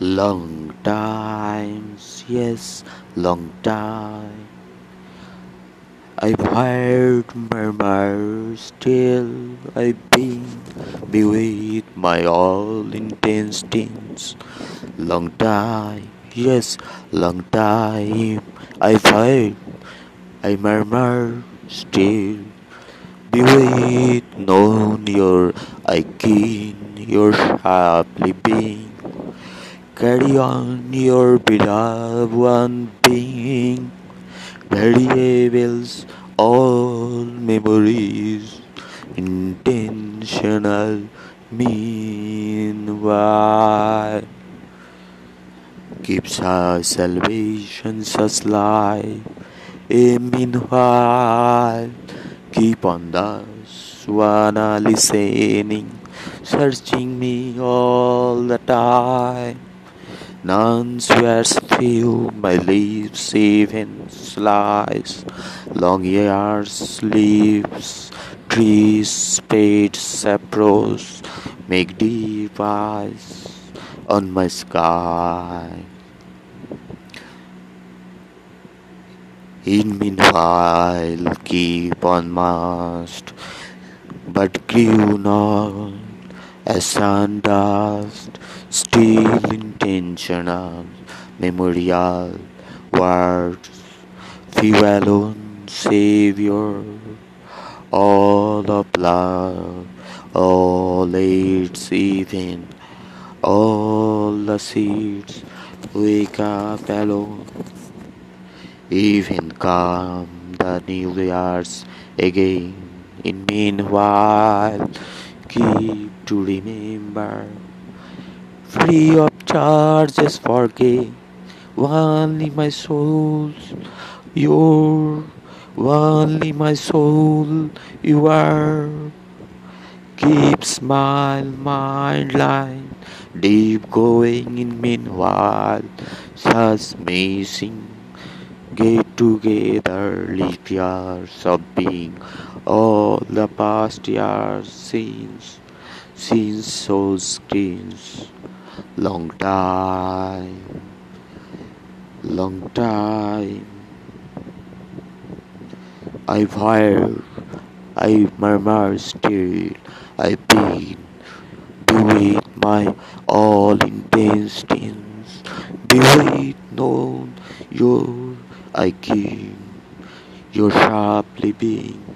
Long times, yes, long time. I've heard murmurs still I've been bewitched my all intestines. Long time, yes, long time. I've heard I murmur still. Bewitched, known your I keen, your sharply being. Carry on your beloved one being variables, all memories, intentional meanwhile keeps our salvation alive. A meanwhile, keep on thus one listening, searching me all the time. None swears few, my leaves, even slice. Long years, leaves, trees, spades, sapros, make deep eyes on my sky. In meanwhile, keep on mast, but grew not as sun dust, still intentional, memorial words, few alone, Savior, all of love, all its even, all the seeds wake up alone. Even come the new years again. In meanwhile, keep to remember, free of charges forget. Only my soul, your, only my soul, you are. Keep smile, mind line, deep going in meanwhile, such missing. Get together, leap years of being, all the past years since scenes so screens, long time, long time. I've heard, I murmur still, I've been, bewitched my all intestines, bewitched known your I keep your sharply being